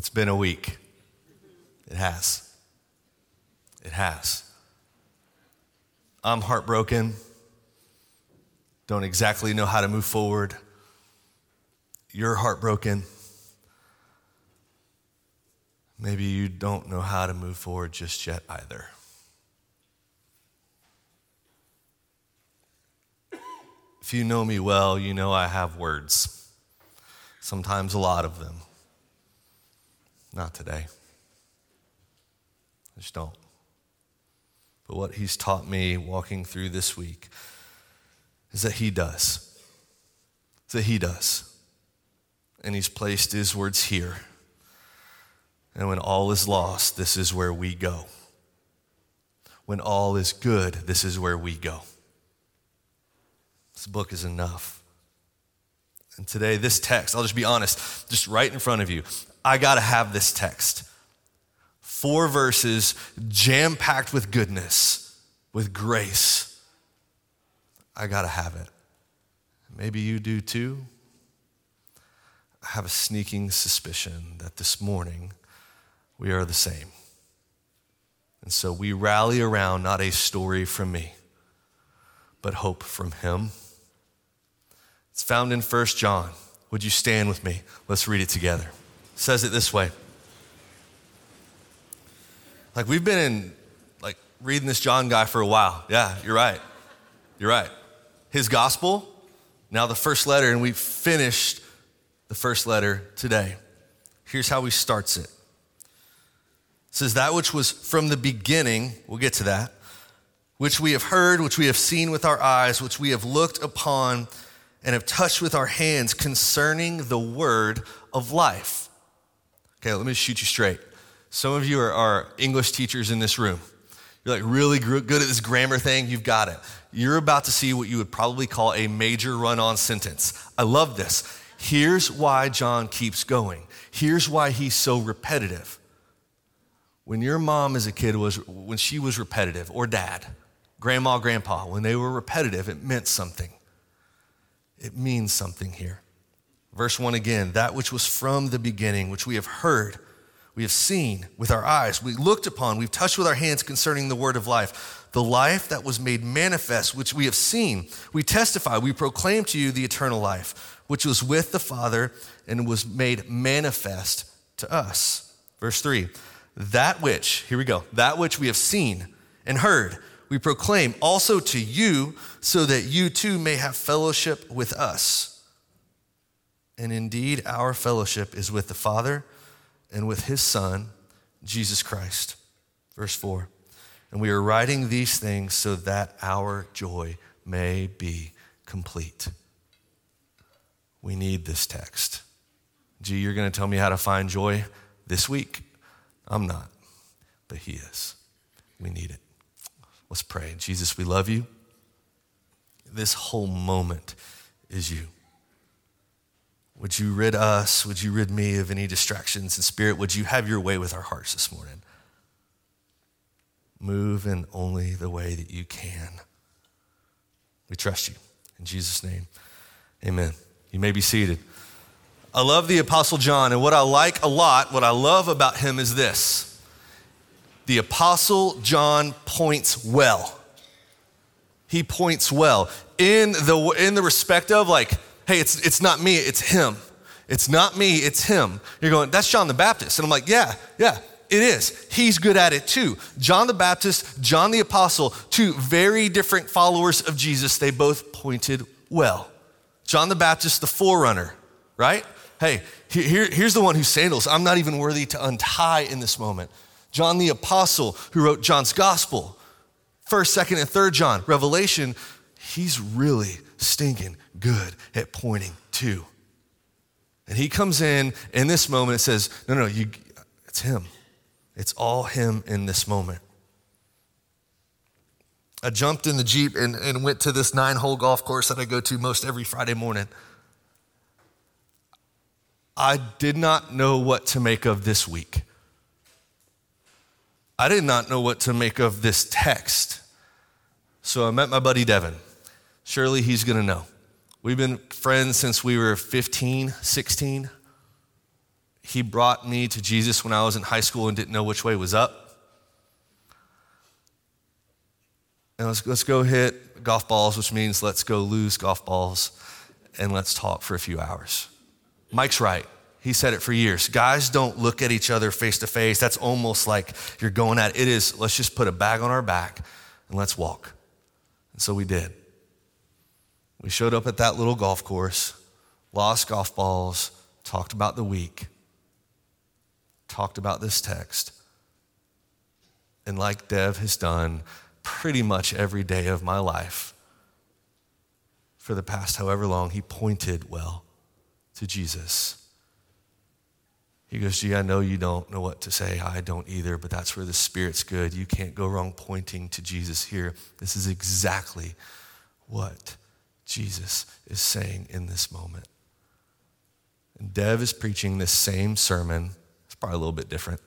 It's been a week. It has. It has. I'm heartbroken. Don't exactly know how to move forward. You're heartbroken. Maybe you don't know how to move forward just yet either. If you know me well, you know I have words, sometimes a lot of them. Not today. I just don't. But what he's taught me walking through this week is that he does. That he does. And he's placed his words here. And when all is lost, this is where we go. When all is good, this is where we go. This book is enough. And today, this text, I'll just be honest, just right in front of you, I got to have this text. Four verses jam packed with goodness, with grace. I got to have it. Maybe you do too. I have a sneaking suspicion that this morning we are the same. And so we rally around not a story from me, but hope from him. It's found in 1 John. Would you stand with me? Let's read it together. It says it this way. Like we've been in like reading this John guy for a while. Yeah, you're right. You're right. His gospel, now the first letter, and we finished the first letter today. Here's how he starts it. It says, That which was from the beginning, we'll get to that, which we have heard, which we have seen with our eyes, which we have looked upon and have touched with our hands concerning the word of life. Okay, let me shoot you straight. Some of you are, are English teachers in this room. You're like really good at this grammar thing, you've got it. You're about to see what you would probably call a major run on sentence. I love this. Here's why John keeps going. Here's why he's so repetitive. When your mom as a kid was, when she was repetitive, or dad, grandma, grandpa, when they were repetitive, it meant something. It means something here. Verse 1 again, that which was from the beginning, which we have heard, we have seen with our eyes, we looked upon, we've touched with our hands concerning the word of life, the life that was made manifest, which we have seen. We testify, we proclaim to you the eternal life which was with the Father and was made manifest to us. Verse 3 That which, here we go, that which we have seen and heard, we proclaim also to you, so that you too may have fellowship with us. And indeed, our fellowship is with the Father and with his Son, Jesus Christ. Verse 4 And we are writing these things so that our joy may be complete. We need this text. Gee, you're going to tell me how to find joy this week? I'm not, but He is. We need it. Let's pray. Jesus, we love you. This whole moment is you. Would you rid us? Would you rid me of any distractions? And Spirit, would you have your way with our hearts this morning? Move in only the way that you can. We trust you. In Jesus' name, amen. You may be seated. I love the Apostle John, and what I like a lot, what I love about him is this the Apostle John points well. He points well in the, in the respect of, like, hey, it's, it's not me, it's him. It's not me, it's him. You're going, that's John the Baptist. And I'm like, yeah, yeah, it is. He's good at it too. John the Baptist, John the Apostle, two very different followers of Jesus, they both pointed well. John the Baptist, the forerunner, right? Hey, here, here's the one whose sandals I'm not even worthy to untie in this moment. John the Apostle, who wrote John's Gospel, 1st, 2nd, and 3rd John, Revelation, he's really stinking good at pointing to. And he comes in in this moment and says, No, no, you, it's him. It's all him in this moment. I jumped in the Jeep and, and went to this nine hole golf course that I go to most every Friday morning. I did not know what to make of this week. I did not know what to make of this text. So I met my buddy Devin. Surely he's going to know. We've been friends since we were 15, 16. He brought me to Jesus when I was in high school and didn't know which way was up. And let's, let's go hit golf balls, which means let's go lose golf balls and let's talk for a few hours. Mike's right. He said it for years. Guys don't look at each other face to face. That's almost like you're going at it. it is, let's just put a bag on our back and let's walk. And so we did. We showed up at that little golf course, lost golf balls, talked about the week, talked about this text. And like Dev has done pretty much every day of my life for the past however long, he pointed well to Jesus. He goes, Gee, I know you don't know what to say. I don't either, but that's where the Spirit's good. You can't go wrong pointing to Jesus here. This is exactly what Jesus is saying in this moment. And Dev is preaching this same sermon. It's probably a little bit different,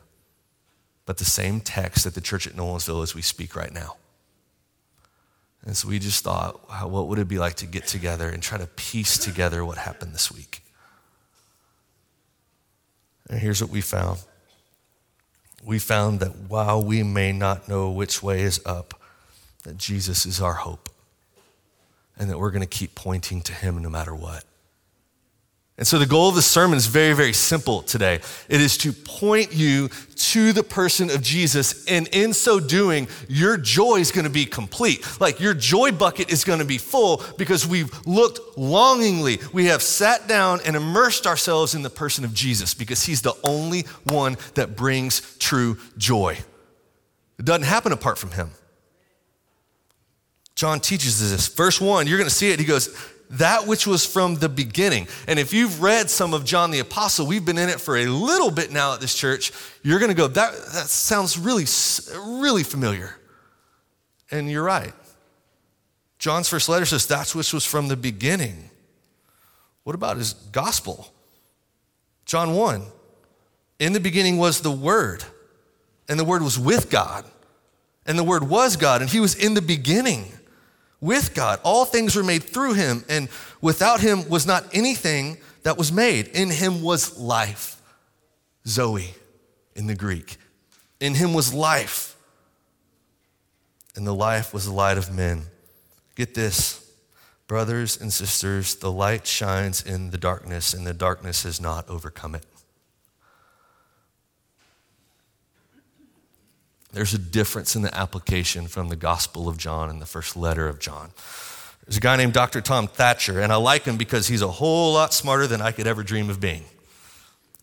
but the same text at the church at Nolensville as we speak right now. And so we just thought, what would it be like to get together and try to piece together what happened this week? And here's what we found we found that while we may not know which way is up, that Jesus is our hope and that we're going to keep pointing to him no matter what. And so the goal of the sermon is very, very simple today. It is to point you to the person of Jesus. And in so doing, your joy is going to be complete. Like your joy bucket is going to be full because we've looked longingly. We have sat down and immersed ourselves in the person of Jesus because he's the only one that brings true joy. It doesn't happen apart from him. John teaches this. Verse one, you're going to see it. He goes, that which was from the beginning. And if you've read some of John the Apostle, we've been in it for a little bit now at this church, you're going to go, that, that sounds really, really familiar. And you're right. John's first letter says, that's which was from the beginning. What about his gospel? John 1. In the beginning was the Word, and the Word was with God, and the Word was God, and He was in the beginning with God. All things were made through him, and without him was not anything that was made. In him was life, Zoe in the Greek. In him was life, and the life was the light of men. Get this, brothers and sisters, the light shines in the darkness, and the darkness has not overcome it. There's a difference in the application from the Gospel of John and the first letter of John. There's a guy named Dr. Tom Thatcher, and I like him because he's a whole lot smarter than I could ever dream of being.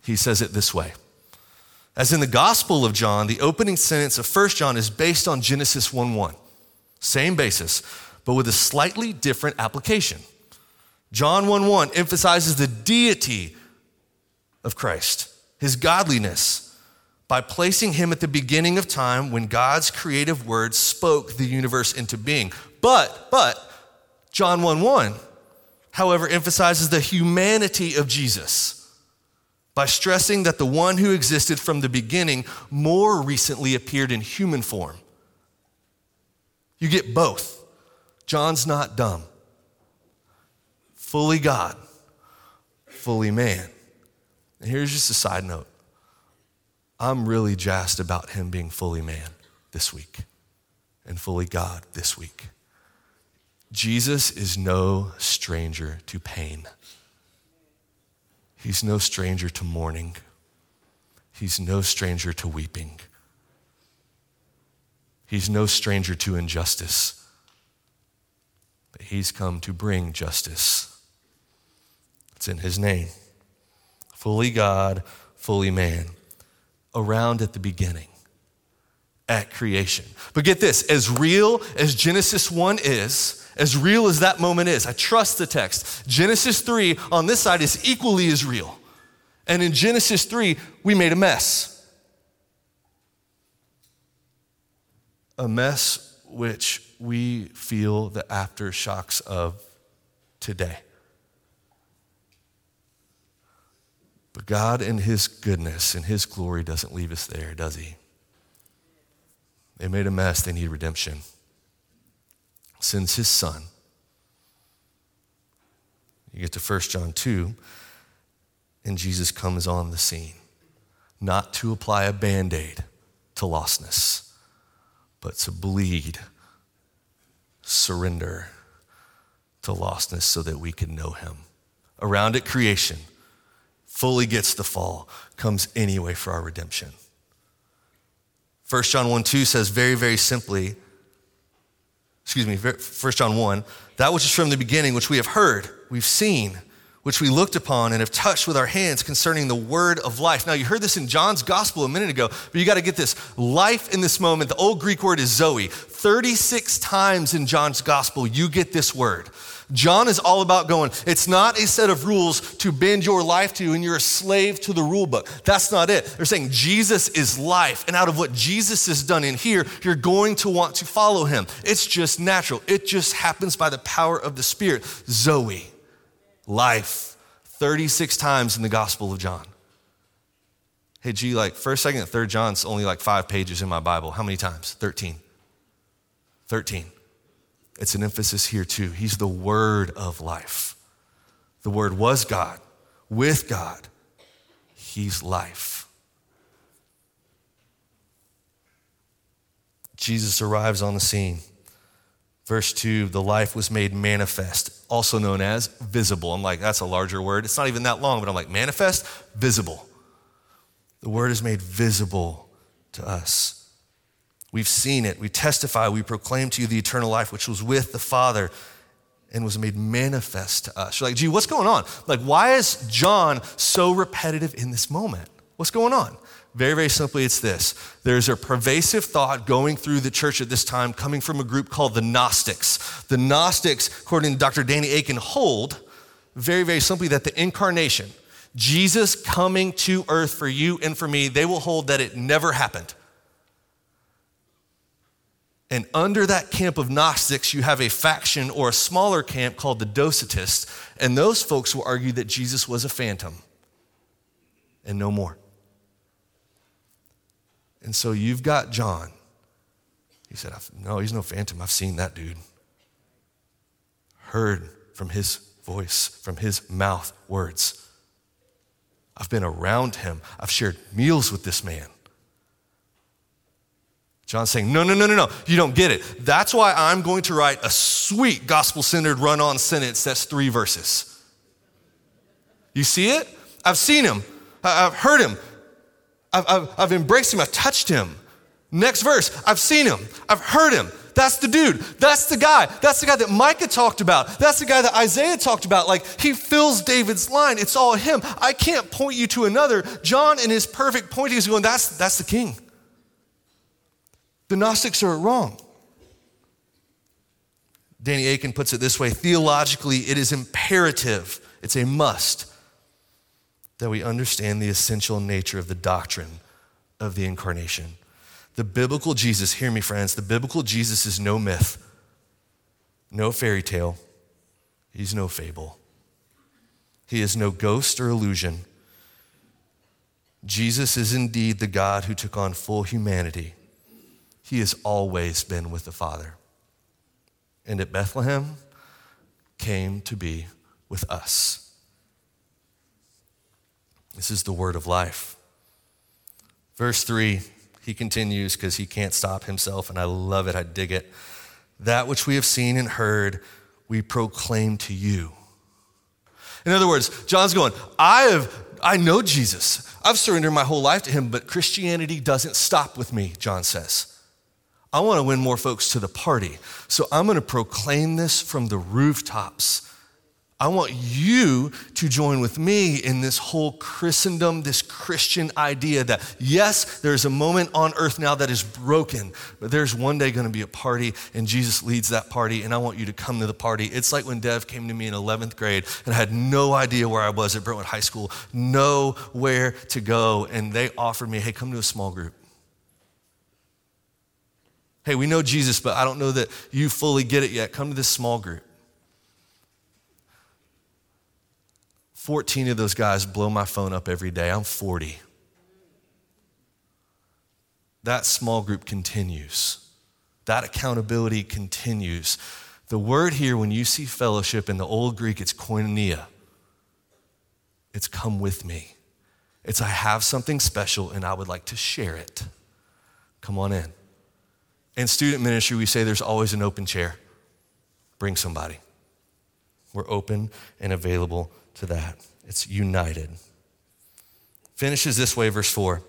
He says it this way As in the Gospel of John, the opening sentence of 1 John is based on Genesis 1 1. Same basis, but with a slightly different application. John 1 1 emphasizes the deity of Christ, his godliness by placing him at the beginning of time when God's creative word spoke the universe into being. But, but, John 1 1, however, emphasizes the humanity of Jesus by stressing that the one who existed from the beginning more recently appeared in human form. You get both. John's not dumb. Fully God, fully man. And here's just a side note I'm really jazzed about him being fully man this week and fully God this week. Jesus is no stranger to pain. He's no stranger to mourning. He's no stranger to weeping. He's no stranger to injustice. But he's come to bring justice. It's in his name. Fully God, fully man around at the beginning, at creation. But get this as real as Genesis 1 is, as real as that moment is, I trust the text. Genesis 3 on this side is equally as real. And in Genesis 3, we made a mess. A mess which we feel the aftershocks of today. But God, in His goodness and His glory, doesn't leave us there, does He? They made a mess, they need redemption. Sends His Son. You get to 1 John 2, and Jesus comes on the scene. not to apply a band aid to lostness, but to bleed, surrender to lostness so that we can know Him. Around it, creation fully gets the fall, comes anyway for our redemption. 1 John 1 2 says very, very simply, excuse me, 1 John 1, that which is from the beginning, which we have heard, we've seen, which we looked upon and have touched with our hands concerning the word of life. Now, you heard this in John's gospel a minute ago, but you got to get this life in this moment. The old Greek word is zoe. 36 times in John's gospel, you get this word. John is all about going, it's not a set of rules to bend your life to, and you're a slave to the rule book. That's not it. They're saying Jesus is life, and out of what Jesus has done in here, you're going to want to follow him. It's just natural, it just happens by the power of the Spirit. Zoe, life, 36 times in the Gospel of John. Hey, gee, like first, second, and third John's only like five pages in my Bible. How many times? 13. 13. It's an emphasis here too. He's the word of life. The word was God, with God. He's life. Jesus arrives on the scene. Verse 2 the life was made manifest, also known as visible. I'm like, that's a larger word. It's not even that long, but I'm like, manifest, visible. The word is made visible to us. We've seen it. We testify. We proclaim to you the eternal life which was with the Father and was made manifest to us. You're like, gee, what's going on? Like, why is John so repetitive in this moment? What's going on? Very, very simply, it's this. There's a pervasive thought going through the church at this time coming from a group called the Gnostics. The Gnostics, according to Dr. Danny Akin, hold very, very simply that the incarnation, Jesus coming to earth for you and for me, they will hold that it never happened. And under that camp of Gnostics, you have a faction or a smaller camp called the Docetists. And those folks will argue that Jesus was a phantom and no more. And so you've got John. He said, No, he's no phantom. I've seen that dude. Heard from his voice, from his mouth, words. I've been around him. I've shared meals with this man. John's saying, no, no, no, no, no, you don't get it. That's why I'm going to write a sweet gospel centered run on sentence that's three verses. You see it? I've seen him, I've heard him, I've, I've, I've embraced him, I've touched him. Next verse, I've seen him, I've heard him. That's the dude. That's the guy. That's the guy that Micah talked about. That's the guy that Isaiah talked about. Like, he fills David's line. It's all him. I can't point you to another. John, in his perfect pointing, is going, that's, that's the king. The Gnostics are wrong. Danny Akin puts it this way theologically, it is imperative, it's a must that we understand the essential nature of the doctrine of the incarnation. The biblical Jesus, hear me, friends, the biblical Jesus is no myth, no fairy tale, he's no fable, he is no ghost or illusion. Jesus is indeed the God who took on full humanity he has always been with the Father. And at Bethlehem, came to be with us. This is the word of life. Verse 3, he continues because he can't stop himself, and I love it, I dig it. That which we have seen and heard, we proclaim to you. In other words, John's going, I have I know Jesus. I've surrendered my whole life to him, but Christianity doesn't stop with me, John says. I want to win more folks to the party. So I'm going to proclaim this from the rooftops. I want you to join with me in this whole Christendom, this Christian idea that yes, there's a moment on earth now that is broken, but there's one day going to be a party and Jesus leads that party and I want you to come to the party. It's like when Dev came to me in 11th grade and I had no idea where I was at Brentwood High School, nowhere to go, and they offered me, hey, come to a small group. Hey, we know Jesus, but I don't know that you fully get it yet. Come to this small group. 14 of those guys blow my phone up every day. I'm 40. That small group continues. That accountability continues. The word here, when you see fellowship in the Old Greek, it's koinonia. It's come with me. It's I have something special and I would like to share it. Come on in. In student ministry, we say there's always an open chair. Bring somebody. We're open and available to that. It's united. Finishes this way, verse 4.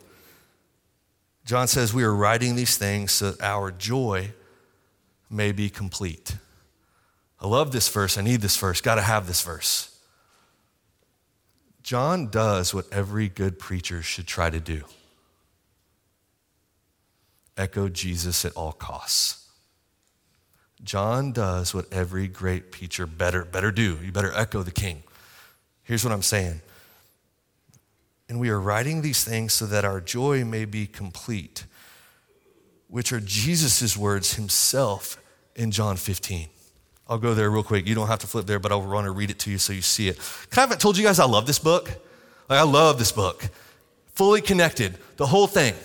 John says, We are writing these things so that our joy may be complete. I love this verse. I need this verse. Got to have this verse. John does what every good preacher should try to do echo Jesus at all costs. John does what every great preacher better, better do. You better echo the king. Here's what I'm saying. And we are writing these things so that our joy may be complete, which are Jesus' words himself in John 15. I'll go there real quick. You don't have to flip there, but I'll want to read it to you so you see it. I haven't told you guys I love this book? Like, I love this book. Fully connected, the whole thing.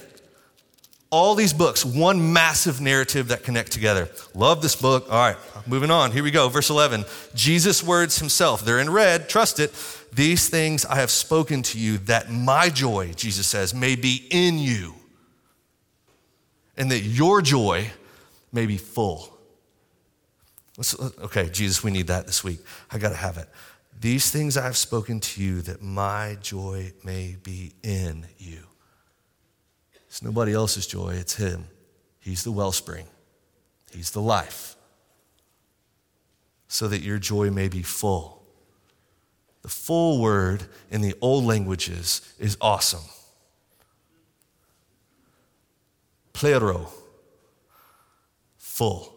All these books, one massive narrative that connect together. Love this book. All right, moving on. Here we go. Verse 11. Jesus' words himself. They're in red. Trust it. These things I have spoken to you that my joy, Jesus says, may be in you and that your joy may be full. Let's, okay, Jesus, we need that this week. I got to have it. These things I have spoken to you that my joy may be in you. It's nobody else's joy, it's Him. He's the wellspring, He's the life, so that your joy may be full. The full word in the old languages is awesome. Plero, full.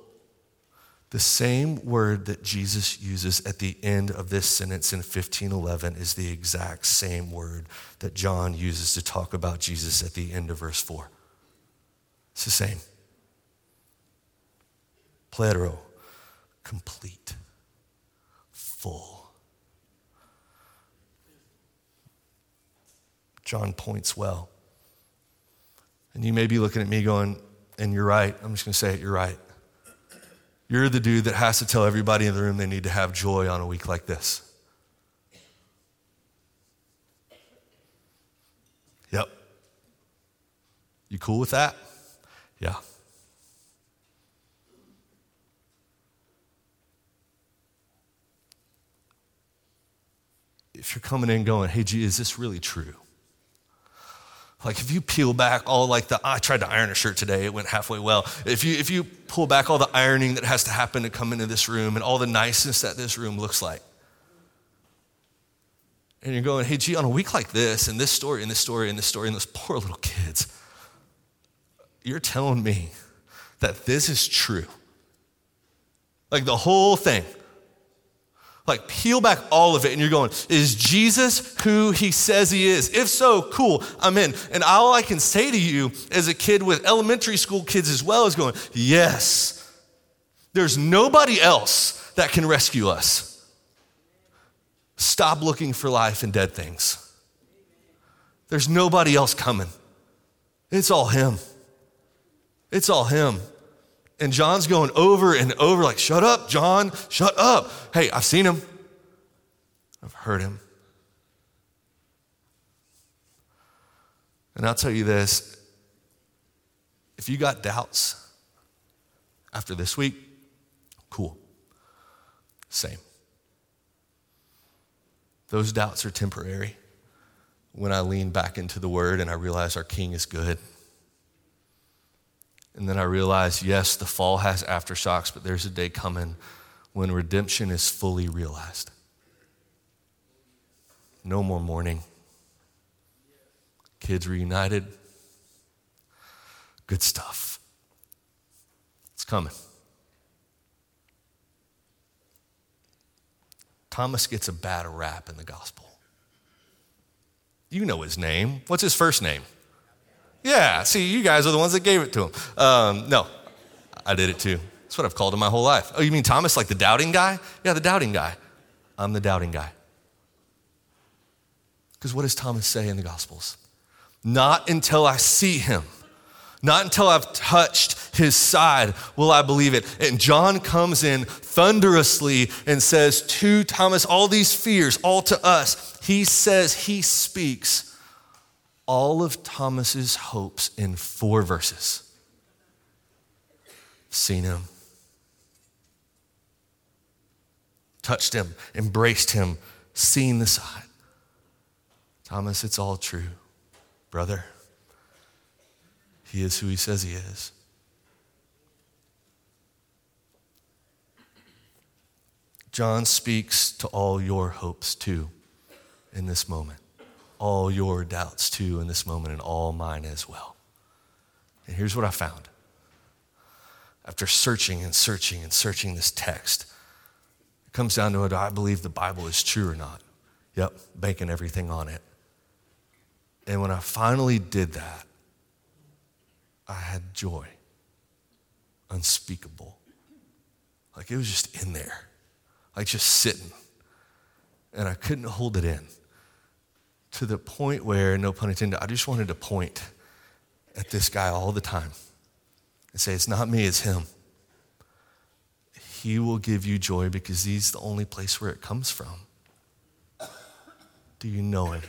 The same word that Jesus uses at the end of this sentence in 1511 is the exact same word that John uses to talk about Jesus at the end of verse 4. It's the same. Plero, complete, full. John points well. And you may be looking at me going, and you're right. I'm just going to say it, you're right. You're the dude that has to tell everybody in the room they need to have joy on a week like this. Yep. You cool with that? Yeah. If you're coming in going, hey, gee, is this really true? Like if you peel back all like the ah, I tried to iron a shirt today, it went halfway well. If you if you pull back all the ironing that has to happen to come into this room and all the niceness that this room looks like. And you're going, hey, gee, on a week like this, and this story, and this story, and this story, and those poor little kids, you're telling me that this is true. Like the whole thing. Like, peel back all of it, and you're going, Is Jesus who he says he is? If so, cool, I'm in. And all I can say to you as a kid with elementary school kids as well is going, Yes, there's nobody else that can rescue us. Stop looking for life in dead things. There's nobody else coming. It's all him. It's all him. And John's going over and over, like, shut up, John, shut up. Hey, I've seen him, I've heard him. And I'll tell you this if you got doubts after this week, cool. Same. Those doubts are temporary. When I lean back into the word and I realize our King is good and then I realized, yes, the fall has aftershocks, but there's a day coming when redemption is fully realized. No more mourning. Kids reunited. Good stuff. It's coming. Thomas gets a bad rap in the gospel. You know his name. What's his first name? Yeah, see, you guys are the ones that gave it to him. Um, no, I did it too. That's what I've called him my whole life. Oh, you mean Thomas, like the doubting guy? Yeah, the doubting guy. I'm the doubting guy. Because what does Thomas say in the Gospels? Not until I see him, not until I've touched his side will I believe it. And John comes in thunderously and says to Thomas, all these fears, all to us. He says, he speaks all of Thomas's hopes in four verses. Seen him, touched him, embraced him, seen the side. Thomas, it's all true, brother. He is who he says he is. John speaks to all your hopes too in this moment, all your doubts too in this moment, and all mine as well. And here's what I found after searching and searching and searching this text, it comes down to do I believe the Bible is true or not? Yep, banking everything on it. And when I finally did that, I had joy, unspeakable. Like it was just in there, like just sitting. And I couldn't hold it in to the point where, no pun intended, I just wanted to point at this guy all the time and say, It's not me, it's him. He will give you joy because he's the only place where it comes from. Do you know him?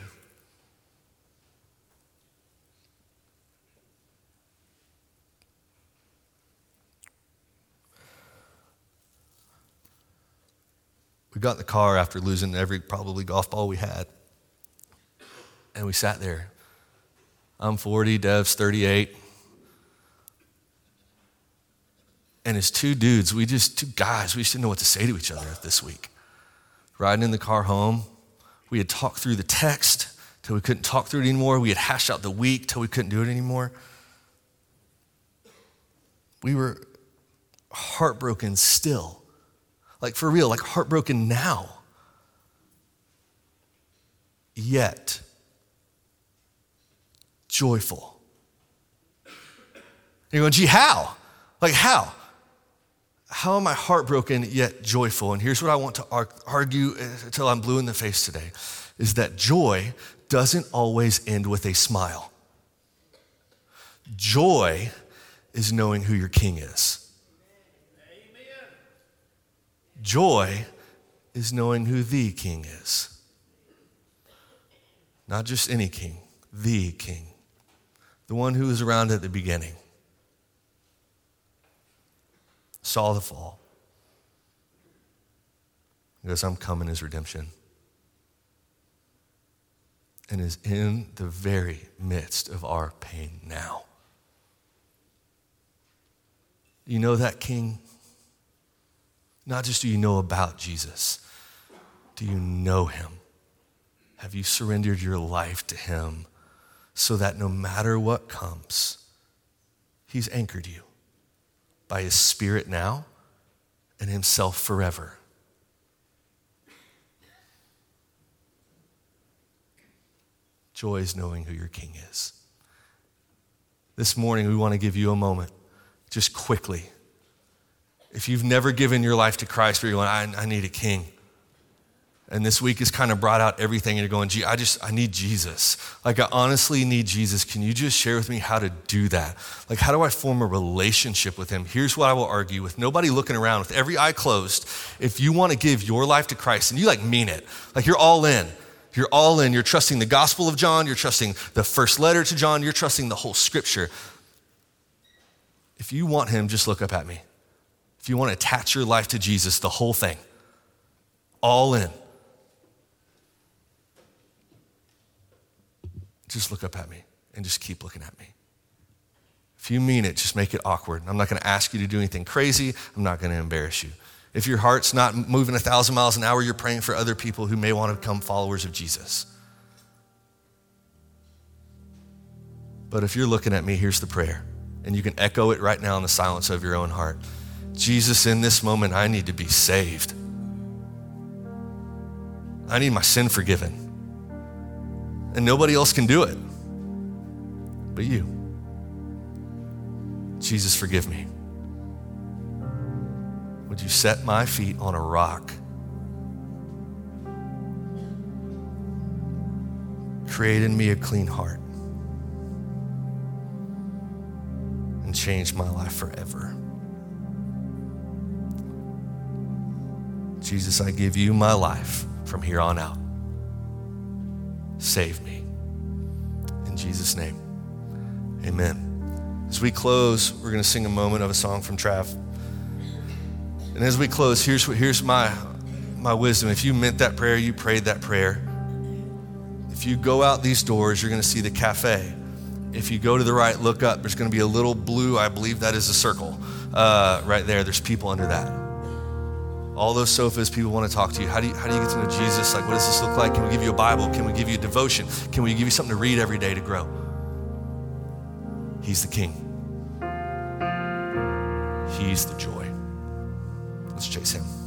We got in the car after losing every probably golf ball we had. And we sat there. I'm 40, Dev's 38. And as two dudes, we just, two guys, we just didn't know what to say to each other this week. Riding in the car home, we had talked through the text till we couldn't talk through it anymore. We had hashed out the week till we couldn't do it anymore. We were heartbroken still. Like for real, like heartbroken now. Yet, joyful. You're going, gee, how? Like, how? How am I heartbroken yet joyful? And here's what I want to argue uh, until I'm blue in the face today is that joy doesn't always end with a smile. Joy is knowing who your king is. Amen. Joy is knowing who the king is. Not just any king, the king. The one who was around at the beginning saw the fall. Because I'm coming as redemption. And is in the very midst of our pain now. You know that King? Not just do you know about Jesus, do you know him? Have you surrendered your life to him so that no matter what comes, he's anchored you? by his spirit now and himself forever. Joy is knowing who your king is. This morning, we want to give you a moment, just quickly. If you've never given your life to Christ, where you're going, I, I need a king and this week has kind of brought out everything and you're going gee i just i need jesus. Like i honestly need jesus. Can you just share with me how to do that? Like how do i form a relationship with him? Here's what i will argue with nobody looking around with every eye closed. If you want to give your life to christ and you like mean it like you're all in. You're all in. You're trusting the gospel of john. You're trusting the first letter to john. You're trusting the whole scripture. If you want him just look up at me. If you want to attach your life to jesus the whole thing all in just look up at me and just keep looking at me. If you mean it, just make it awkward. I'm not going to ask you to do anything crazy. I'm not going to embarrass you. If your heart's not moving a thousand miles an hour, you're praying for other people who may want to become followers of Jesus. But if you're looking at me, here's the prayer. And you can echo it right now in the silence of your own heart. Jesus, in this moment, I need to be saved. I need my sin forgiven and nobody else can do it but you. Jesus, forgive me. Would you set my feet on a rock? Create in me a clean heart and change my life forever. Jesus, I give you my life from here on out. Save me. In Jesus' name, amen. As we close, we're going to sing a moment of a song from Trav. And as we close, here's, what here's my, my wisdom. If you meant that prayer, you prayed that prayer. If you go out these doors, you're going to see the cafe. If you go to the right, look up, there's going to be a little blue, I believe that is a circle uh, right there. There's people under that. All those sofas, people want to talk to you. How do you. how do you get to know Jesus? Like, what does this look like? Can we give you a Bible? Can we give you a devotion? Can we give you something to read every day to grow? He's the King, He's the joy. Let's chase Him.